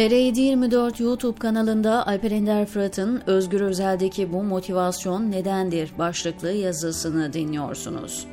TR724 YouTube kanalında Alper Ender Fırat'ın Özgür Özel'deki bu motivasyon nedendir başlıklı yazısını dinliyorsunuz.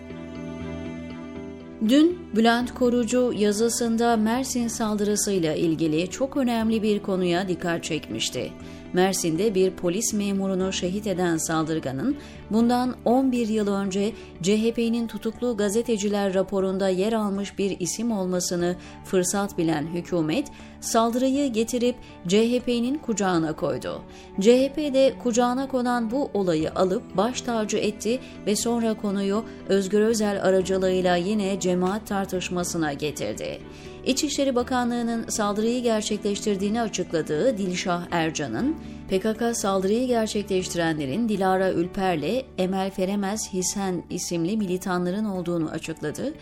Dün Bülent Korucu yazısında Mersin saldırısıyla ilgili çok önemli bir konuya dikkat çekmişti. Mersin'de bir polis memurunu şehit eden saldırganın bundan 11 yıl önce CHP'nin tutuklu gazeteciler raporunda yer almış bir isim olmasını fırsat bilen hükümet saldırıyı getirip CHP'nin kucağına koydu. CHP de kucağına konan bu olayı alıp baş tacı etti ve sonra konuyu Özgür Özel aracılığıyla yine cemaat tartışmasına getirdi. İçişleri Bakanlığı'nın saldırıyı gerçekleştirdiğini açıkladığı Dilşah Ercan'ın, PKK saldırıyı gerçekleştirenlerin Dilara Ülper'le Emel Feremez Hisen isimli militanların olduğunu açıkladı.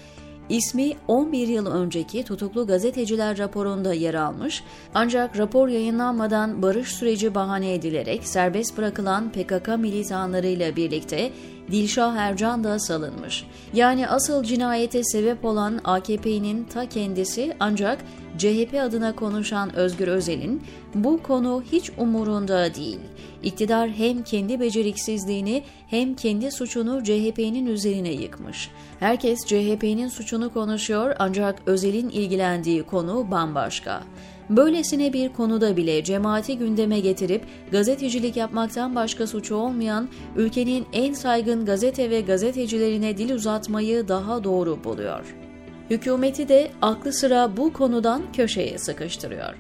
İsmi 11 yıl önceki tutuklu gazeteciler raporunda yer almış ancak rapor yayınlanmadan barış süreci bahane edilerek serbest bırakılan PKK militanlarıyla birlikte Dilşah Ercan da salınmış. Yani asıl cinayete sebep olan AKP'nin ta kendisi ancak CHP adına konuşan Özgür Özel'in bu konu hiç umurunda değil. İktidar hem kendi beceriksizliğini hem kendi suçunu CHP'nin üzerine yıkmış. Herkes CHP'nin suçunu konuşuyor ancak Özel'in ilgilendiği konu bambaşka. Böylesine bir konuda bile cemaati gündeme getirip gazetecilik yapmaktan başka suçu olmayan ülkenin en saygın gazete ve gazetecilerine dil uzatmayı daha doğru buluyor. Hükümeti de aklı sıra bu konudan köşeye sıkıştırıyor.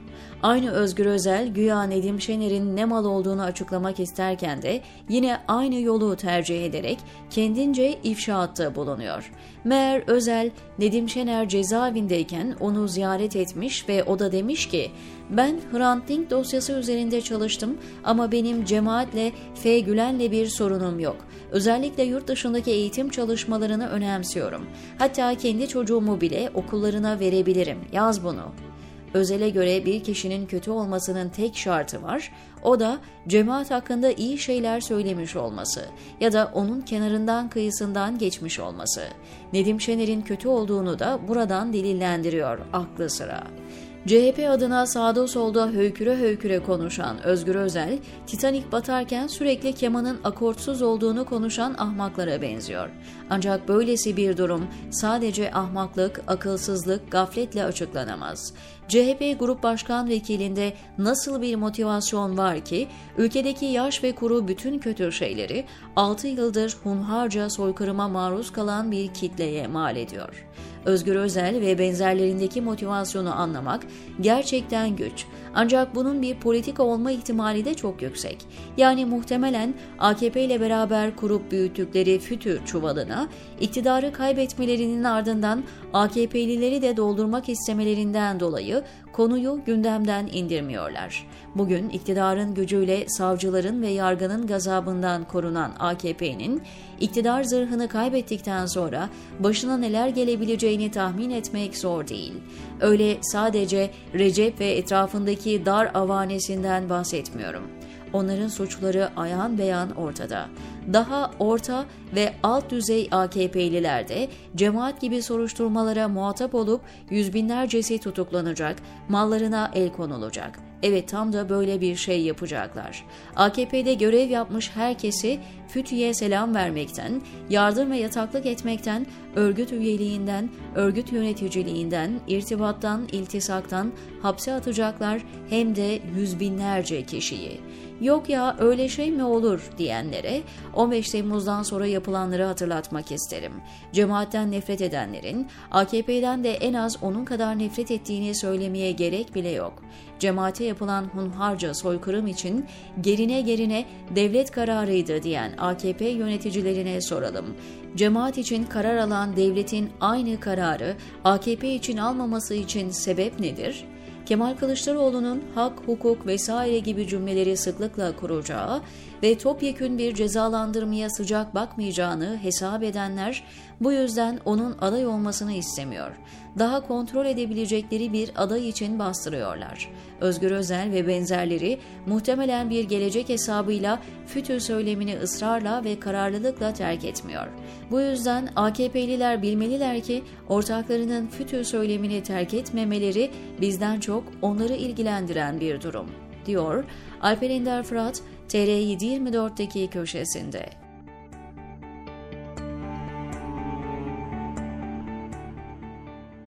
Aynı Özgür Özel güya Nedim Şener'in ne mal olduğunu açıklamak isterken de yine aynı yolu tercih ederek kendince ifşaatta bulunuyor. Meğer Özel Nedim Şener cezaevindeyken onu ziyaret etmiş ve o da demiş ki ben Hrant Dink dosyası üzerinde çalıştım ama benim cemaatle F. Gülen'le bir sorunum yok. Özellikle yurt dışındaki eğitim çalışmalarını önemsiyorum. Hatta kendi çocuğumu bile okullarına verebilirim. Yaz bunu. Özel'e göre bir kişinin kötü olmasının tek şartı var, o da cemaat hakkında iyi şeyler söylemiş olması ya da onun kenarından kıyısından geçmiş olması. Nedim Şener'in kötü olduğunu da buradan delillendiriyor aklı sıra. CHP adına sağda solda höyküre höyküre konuşan Özgür Özel, Titanik batarken sürekli kemanın akortsuz olduğunu konuşan ahmaklara benziyor. Ancak böylesi bir durum sadece ahmaklık, akılsızlık, gafletle açıklanamaz. CHP Grup Başkan Vekilinde nasıl bir motivasyon var ki ülkedeki yaş ve kuru bütün kötü şeyleri 6 yıldır hunharca soykırıma maruz kalan bir kitleye mal ediyor. Özgür Özel ve benzerlerindeki motivasyonu anlamak gerçekten güç. Ancak bunun bir politika olma ihtimali de çok yüksek. Yani muhtemelen AKP ile beraber kurup büyüttükleri fütür çuvalına iktidarı kaybetmelerinin ardından AKP'lileri de doldurmak istemelerinden dolayı konuyu gündemden indirmiyorlar. Bugün iktidarın gücüyle savcıların ve yargının gazabından korunan AKP'nin iktidar zırhını kaybettikten sonra başına neler gelebileceğini tahmin etmek zor değil. Öyle sadece Recep ve etrafındaki dar avanesinden bahsetmiyorum. Onların suçları ayan beyan ortada. Daha orta ve alt düzey AKP'liler de cemaat gibi soruşturmalara muhatap olup yüz binlercesi tutuklanacak, mallarına el konulacak. Evet tam da böyle bir şey yapacaklar. AKP'de görev yapmış herkesi FETÖ'ye selam vermekten, yardım ve yataklık etmekten, örgüt üyeliğinden, örgüt yöneticiliğinden, irtibattan, iltisaktan hapse atacaklar hem de yüz binlerce kişiyi. Yok ya öyle şey mi olur diyenlere 15 Temmuz'dan sonra yapılanları hatırlatmak isterim. Cemaatten nefret edenlerin AKP'den de en az onun kadar nefret ettiğini söylemeye gerek bile yok. Cemaate yapılan hunharca soykırım için gerine gerine devlet kararıydı diyen AKP yöneticilerine soralım. Cemaat için karar alan devletin aynı kararı AKP için almaması için sebep nedir? Kemal Kılıçdaroğlu'nun hak, hukuk vesaire gibi cümleleri sıklıkla kuracağı ve topyekün bir cezalandırmaya sıcak bakmayacağını hesap edenler bu yüzden onun aday olmasını istemiyor. Daha kontrol edebilecekleri bir aday için bastırıyorlar. Özgür Özel ve benzerleri muhtemelen bir gelecek hesabıyla FETÖ söylemini ısrarla ve kararlılıkla terk etmiyor. Bu yüzden AKP'liler bilmeliler ki ortaklarının FETÖ söylemini terk etmemeleri bizden çok onları ilgilendiren bir durum, diyor Alper Ender Fırat, TR724'deki köşesinde.